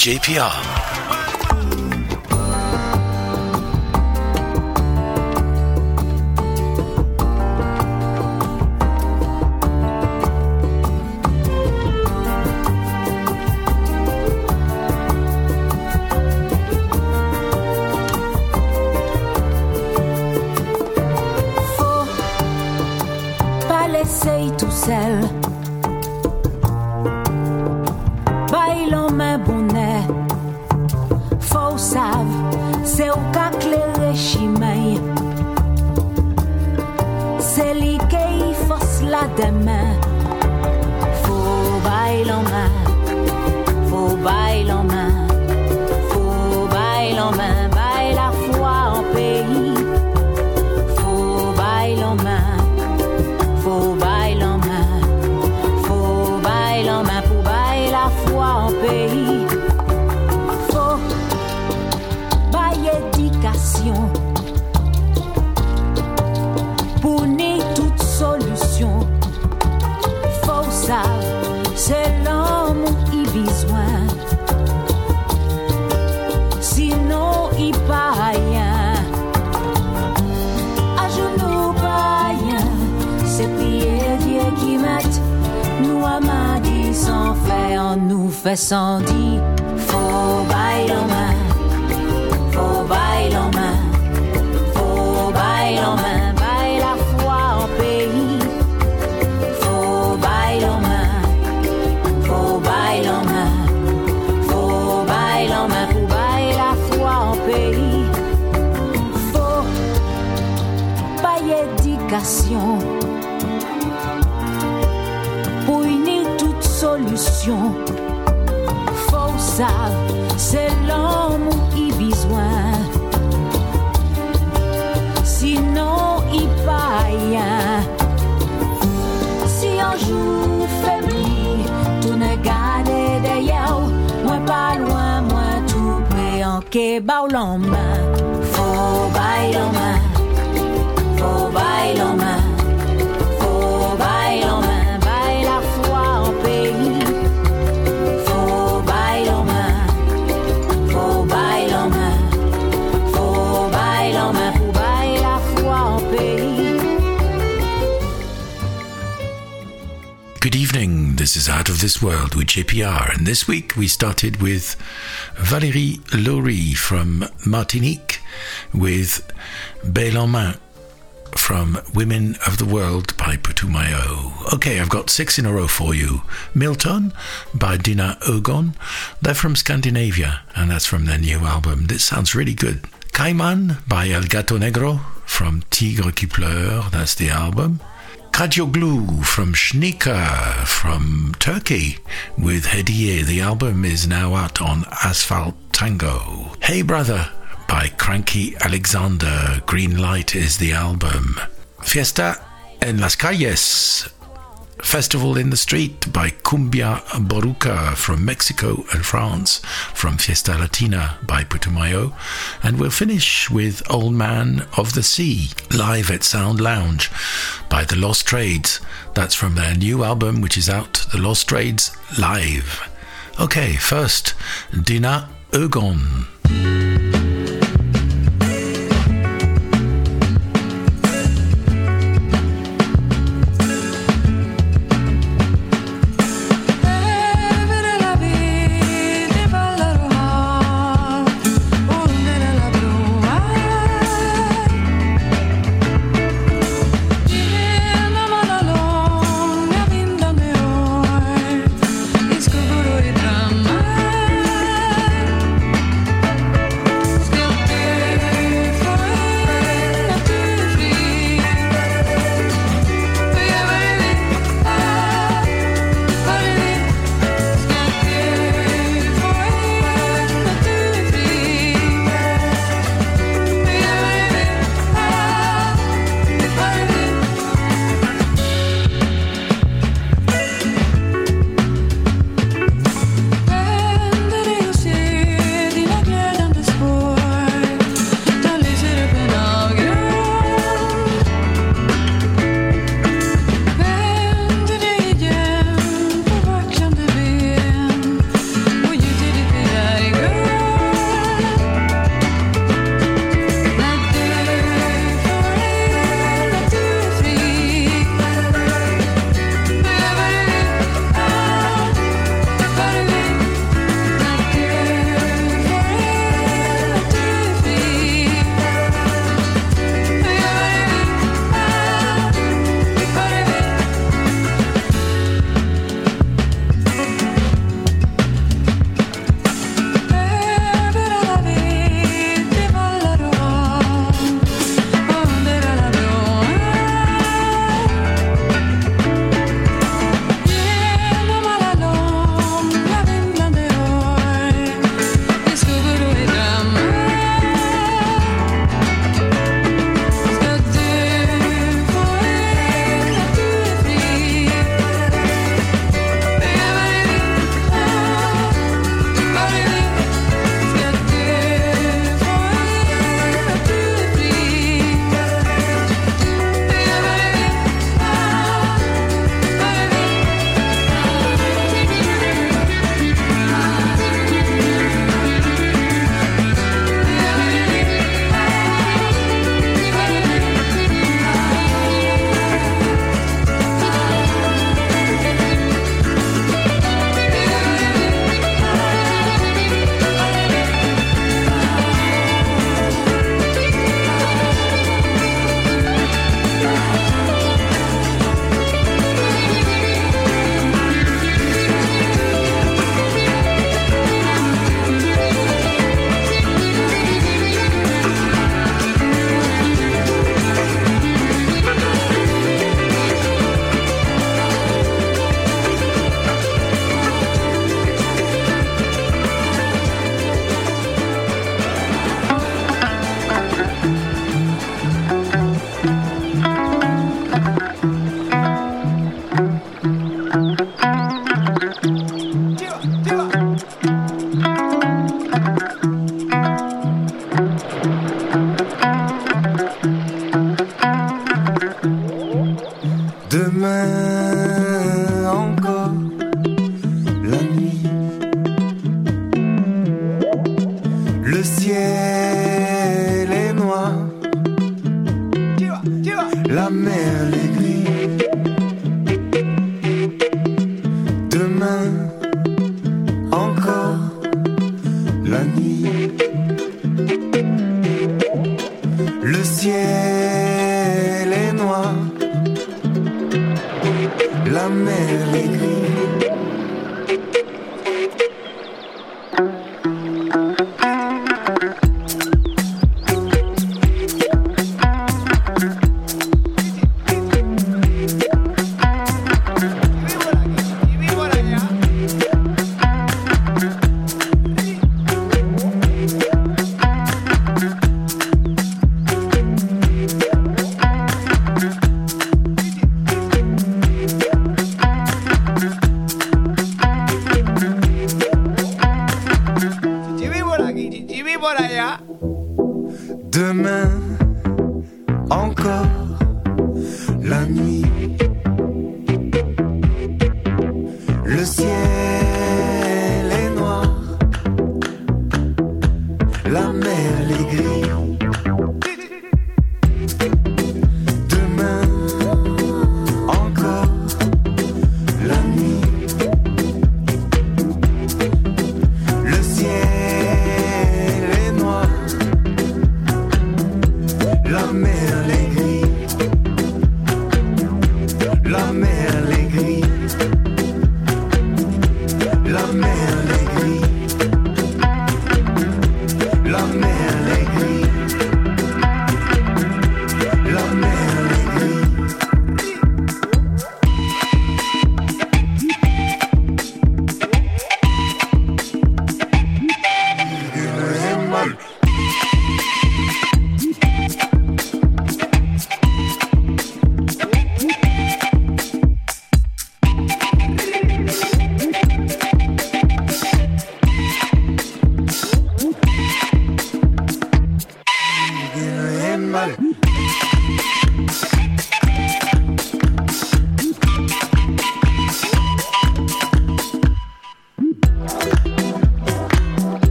JPR. On nous fait sans dire, faut bail en main, faut bail en main, faut bail en main, bail la foi en pays, faut bail en main, faut bail en main, faut bail en main, pour bail la foi en pays, faut pas éducation pour unir toute solution. C'est l'homme qui besoin. Sinon, il pas rien. Si un jour faibli, tout ne garde derrière, moins pas loin, moins tout près en kebab main. Faut bail en main. Faut bail en This is Out of This World with JPR, and this week we started with Valérie Louri from Martinique with Belle en Main from Women of the World by Putumayo. Okay, I've got six in a row for you. Milton by Dina Ogon. They're from Scandinavia, and that's from their new album. This sounds really good. Caiman by El Gato Negro from Tigre qui pleure. That's the album. Kadyoglu from Schnika from Turkey with Hediye. The album is now out on Asphalt Tango. Hey Brother by Cranky Alexander. Green Light is the album. Fiesta en las calles. Festival in the Street by Cumbia Boruca from Mexico and France, from Fiesta Latina by Putumayo. And we'll finish with Old Man of the Sea, live at Sound Lounge by The Lost Trades. That's from their new album, which is out, The Lost Trades Live. Okay, first, Dina Ogon.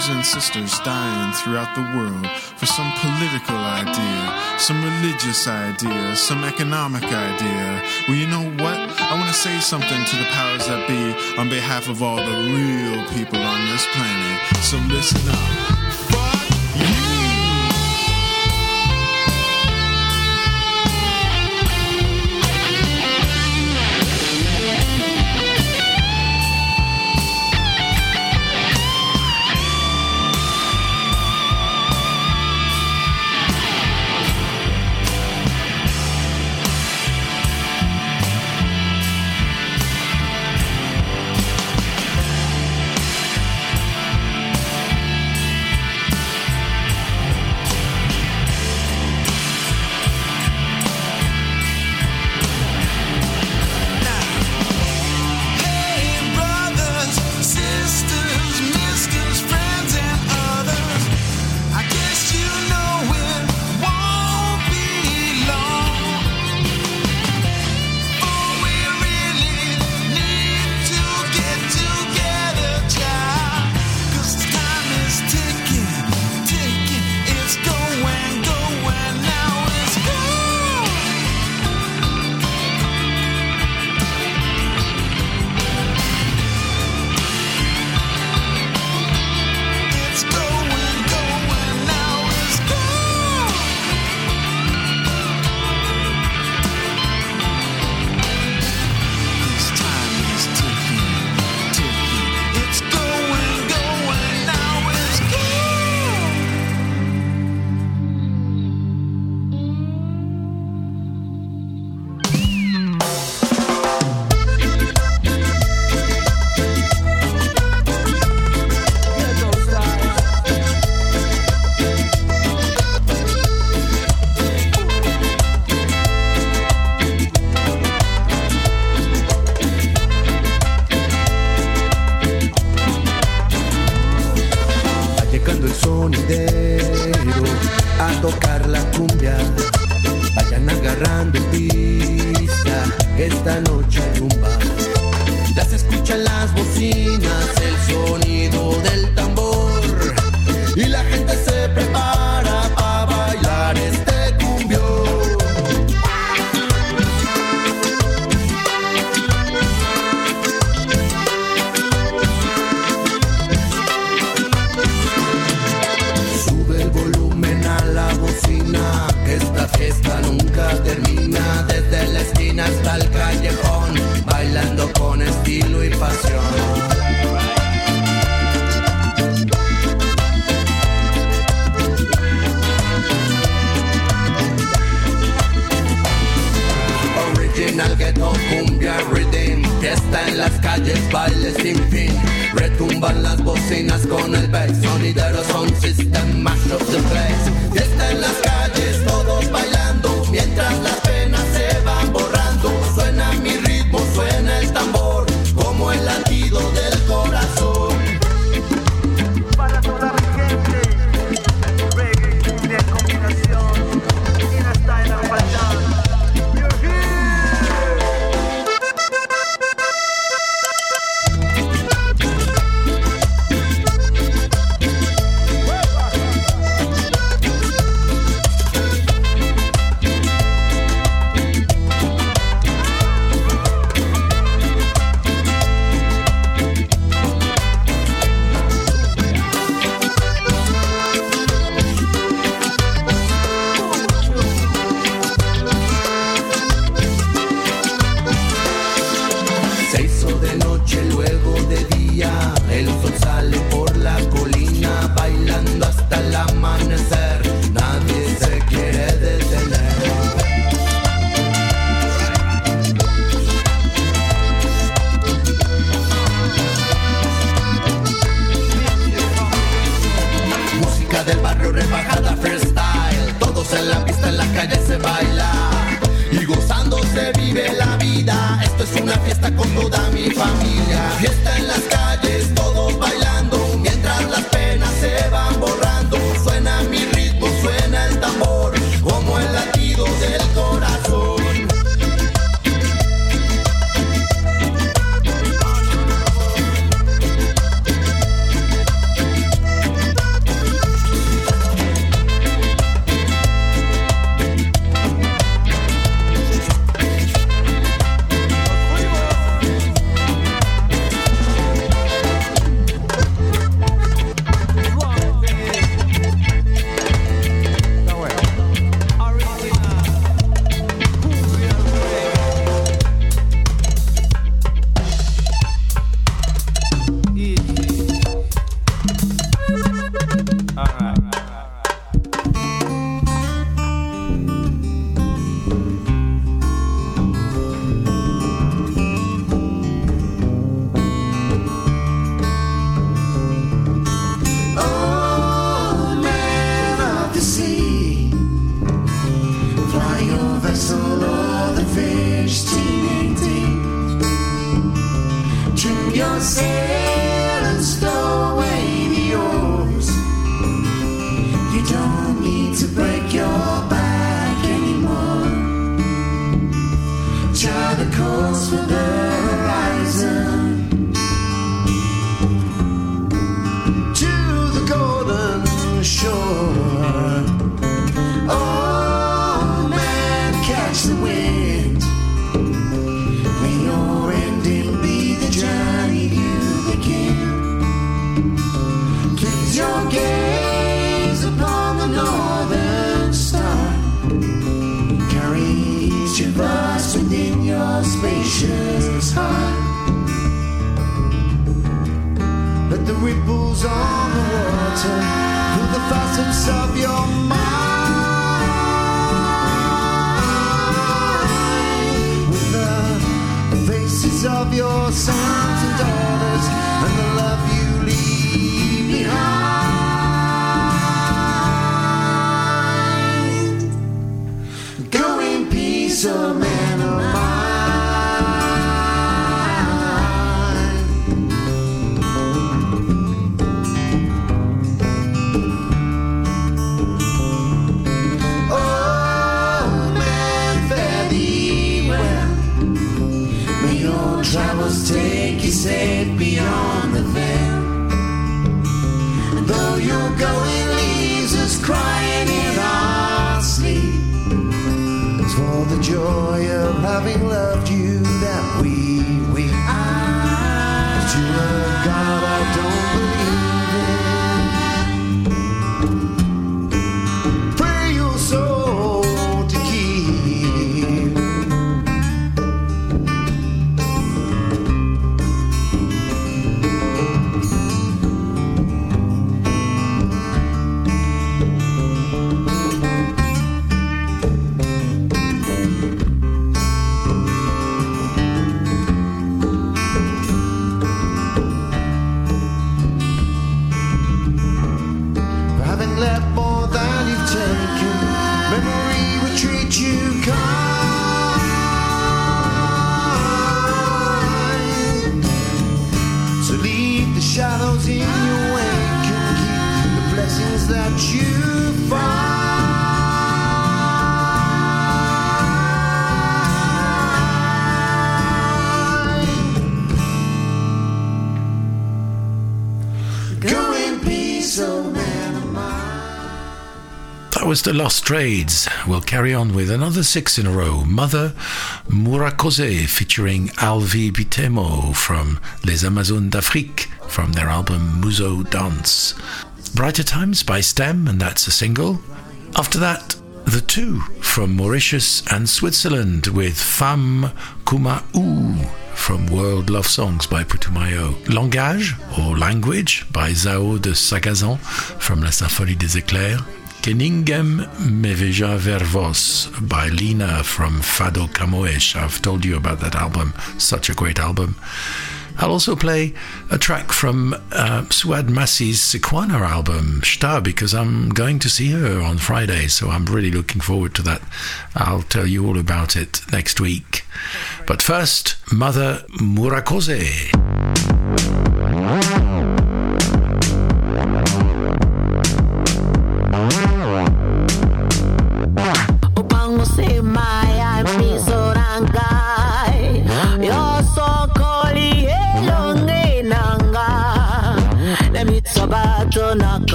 brothers and sisters dying throughout the world for some political idea, some religious idea, some economic idea. Well, you know what? I want to say something to the powers that be on behalf of all the real people on this planet. So listen up. rumba. Ya escuchan las bocinas, el sonido del tambor. techno, cumbia, rhythm Fiesta en las calles, baile sin fin. Retumban las bocinas con el bass Sonidero, son system, mash of the place Fiesta en las dale por to burn. your mind with the faces of your sound. Was the Lost Trades. We'll carry on with another six in a row. Mother Murakose featuring Alvie Bitemo from Les Amazones d'Afrique from their album Musow Danse. Brighter Times by Stem, and that's a single. After that, The Two from Mauritius and Switzerland with Femme Kuma U from World Love Songs by Putumayo. Langage or Language by Zaho de Sagazan from La Symphonie des Éclairs. Keningem Meveja Vervos by Lina from Fado Camões. I've told you about that album, such a great album. I'll also play a track from uh, Souad Massi's Sequana album, Shta, because I'm going to see her on Friday, so I'm really looking forward to that. I'll tell you all about it next week. But first, Mother Murakose.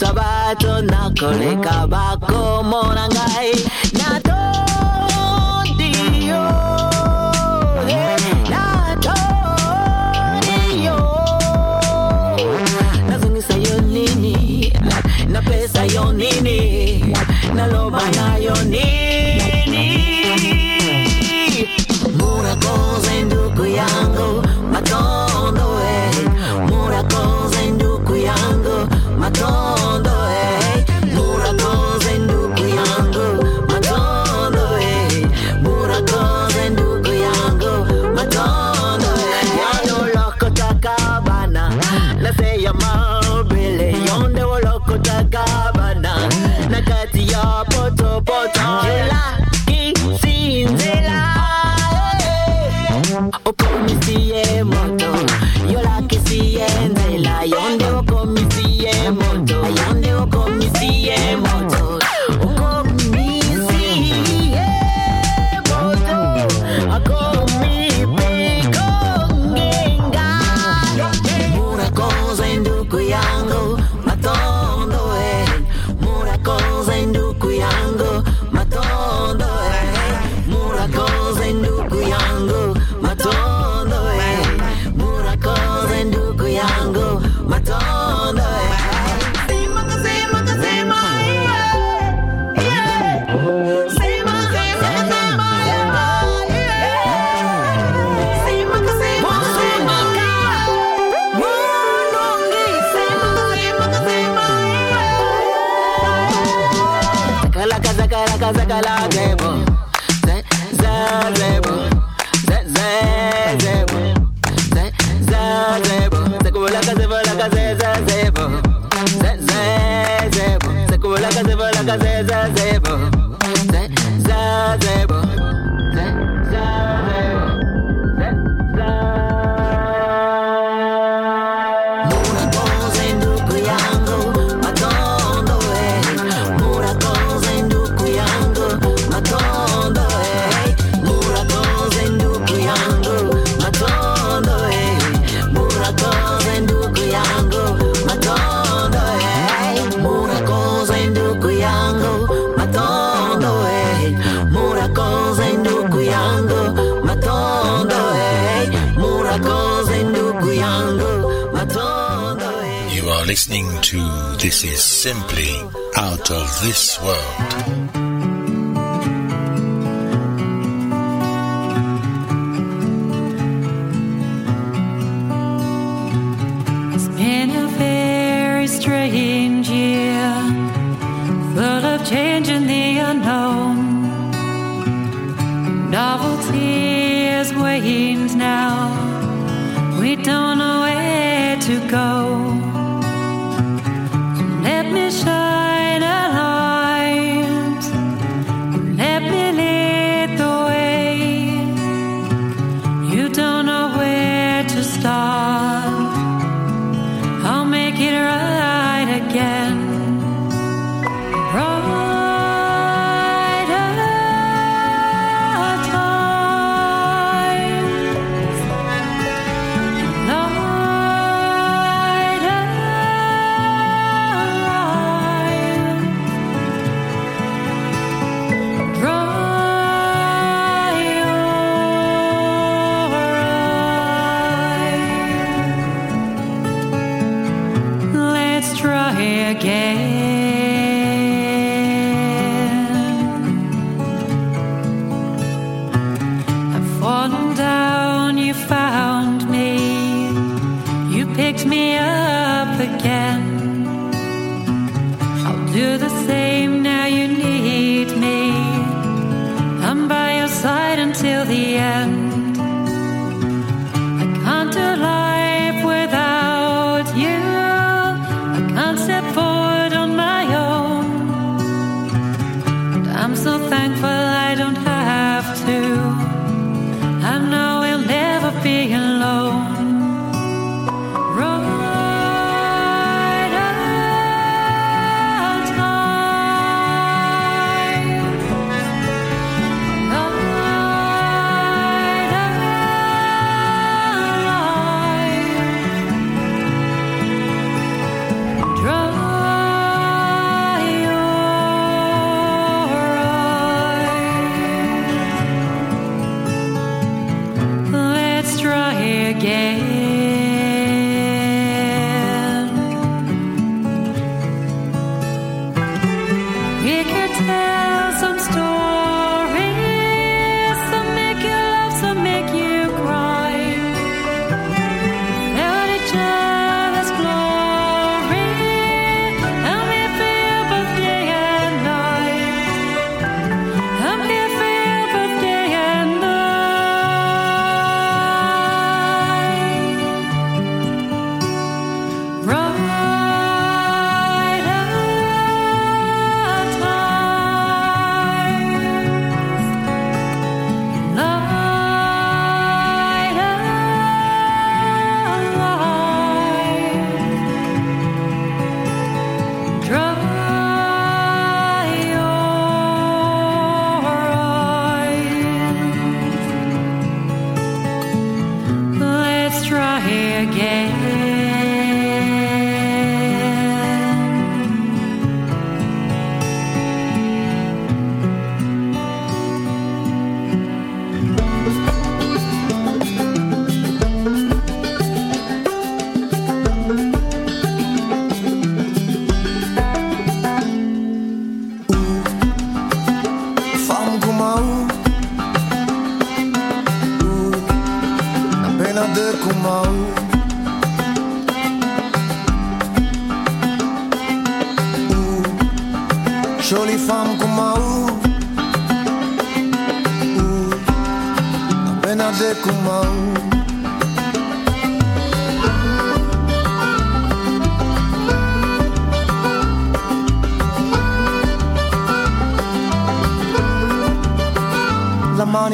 Nemisabato nakoleka bako morangai Natondio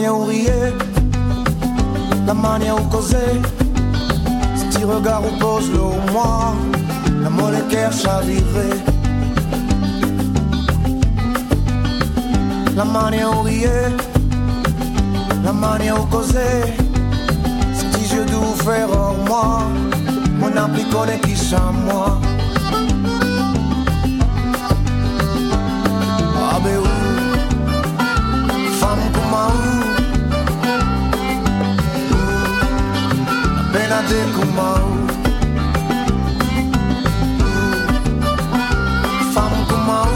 manière où riait, la manière où causer, ce petit regard où pose le moi, la molécule chavirait. La manière où riait, la manière où causer, ce petit jeu d'où faire en moi, mon appli qui à moi. de kumau Fam kumau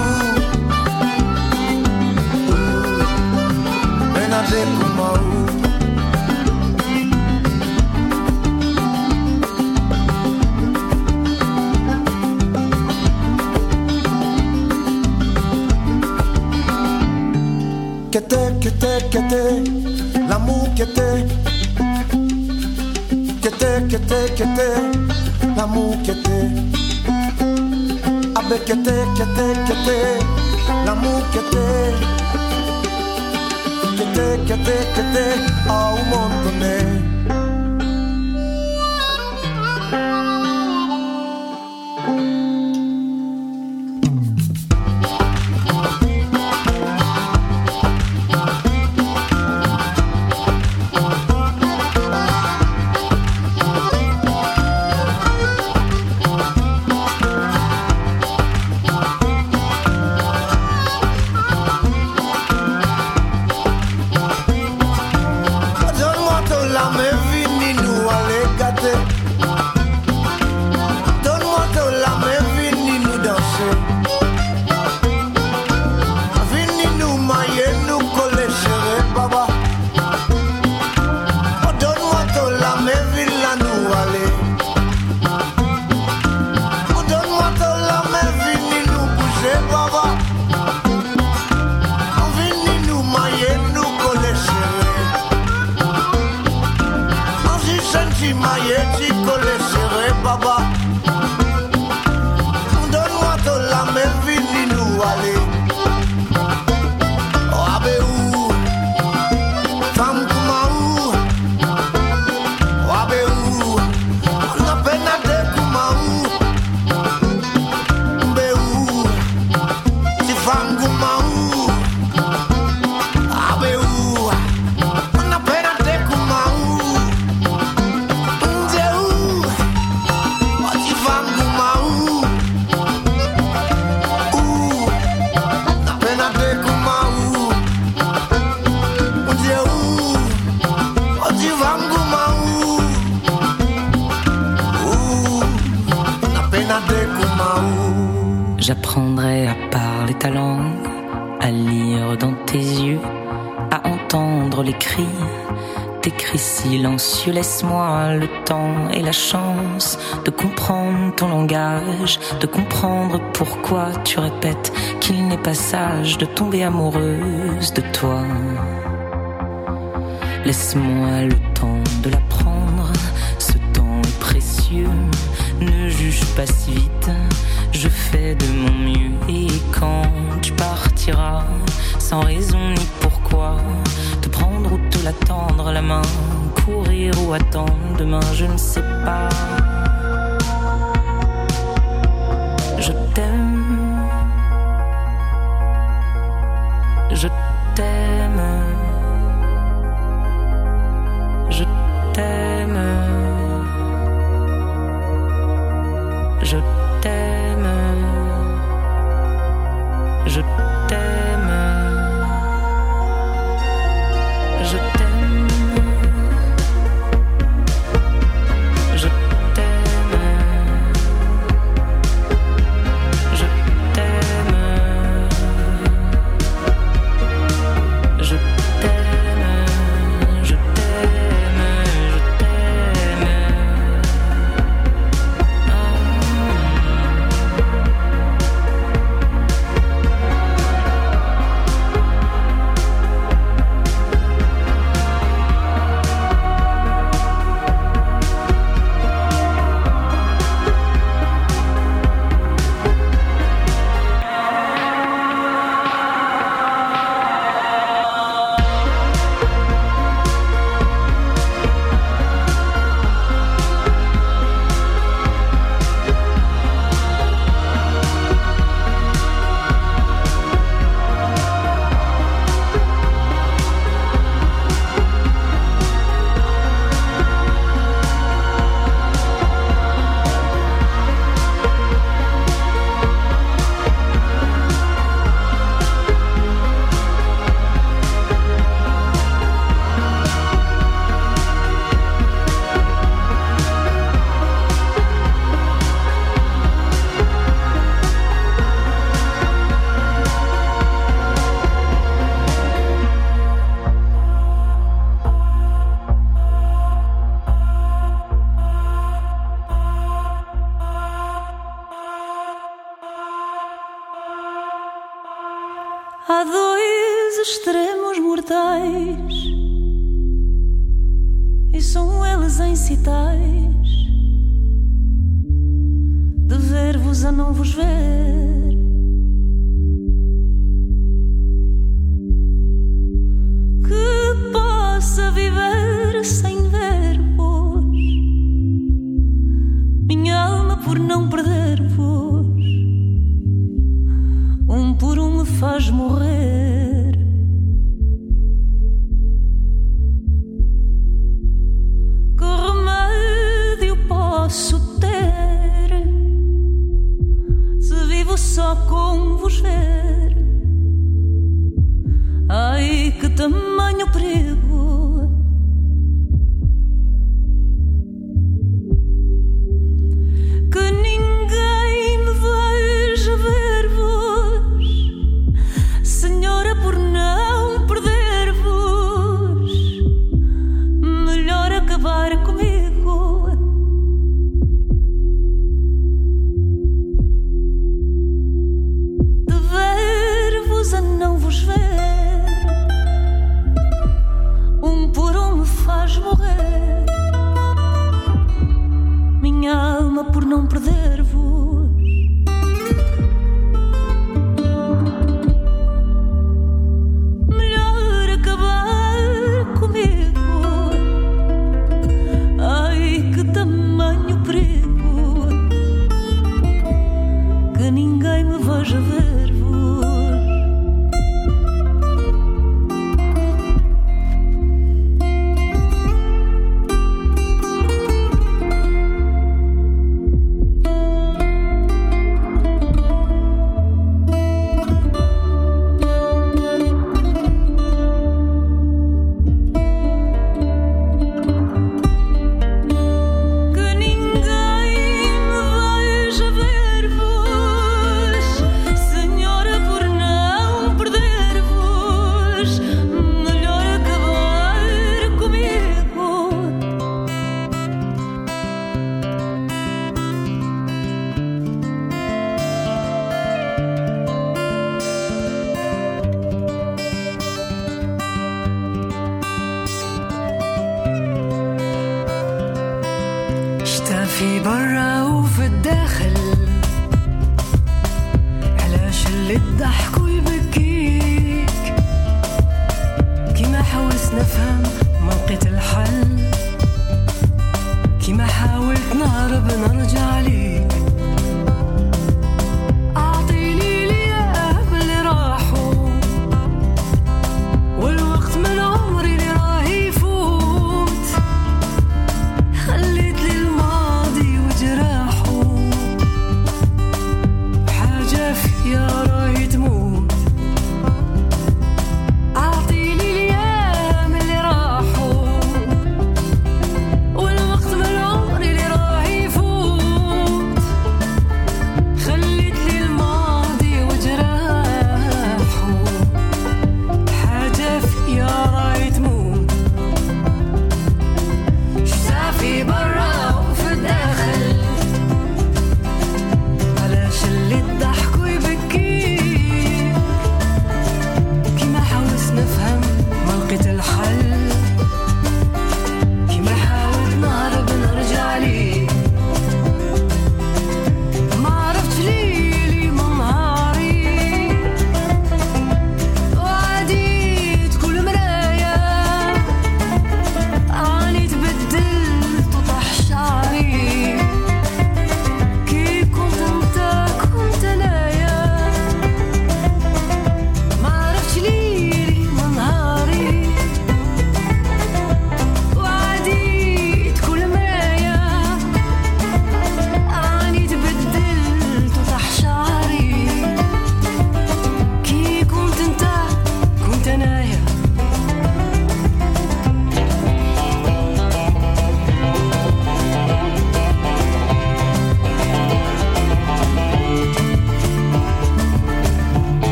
Ena kumau Kete, kete, kete L'amour kete kete, kete, kete, l'amour kete. Abe kete, kete, kete, l'amour kete. Kete, kete, kete, a un montone. tu répètes qu'il n'est pas sage de tomber amoureuse de toi Laisse-moi le temps de la prendre. ce temps est précieux, ne juge pas si vite, je fais de mon mieux et quand tu partiras, sans raison ni pourquoi, te prendre ou te l'attendre, la main, courir ou attendre demain, je ne sais pas.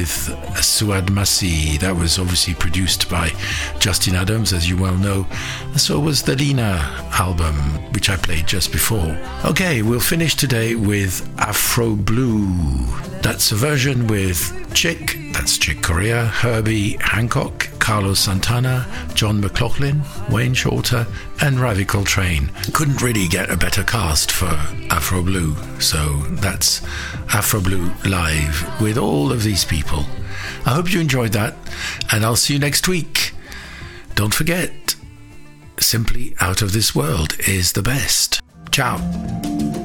With Souad Massi. That was obviously produced by Justin Adams, as you well know. So was the Lina album, which I played just before. Okay, we'll finish today with Afro Blue. That's a version with Chick, that's Chick Corea, Herbie Hancock, Carlos Santana, John McLaughlin, Wayne Shorter, and Ravi Coltrane. Couldn't really get a better cast for Afro Blue, so that's Afro Blue live with all of these people. I hope you enjoyed that, and I'll see you next week. Don't forget, Simply Out of This World is the best. Ciao.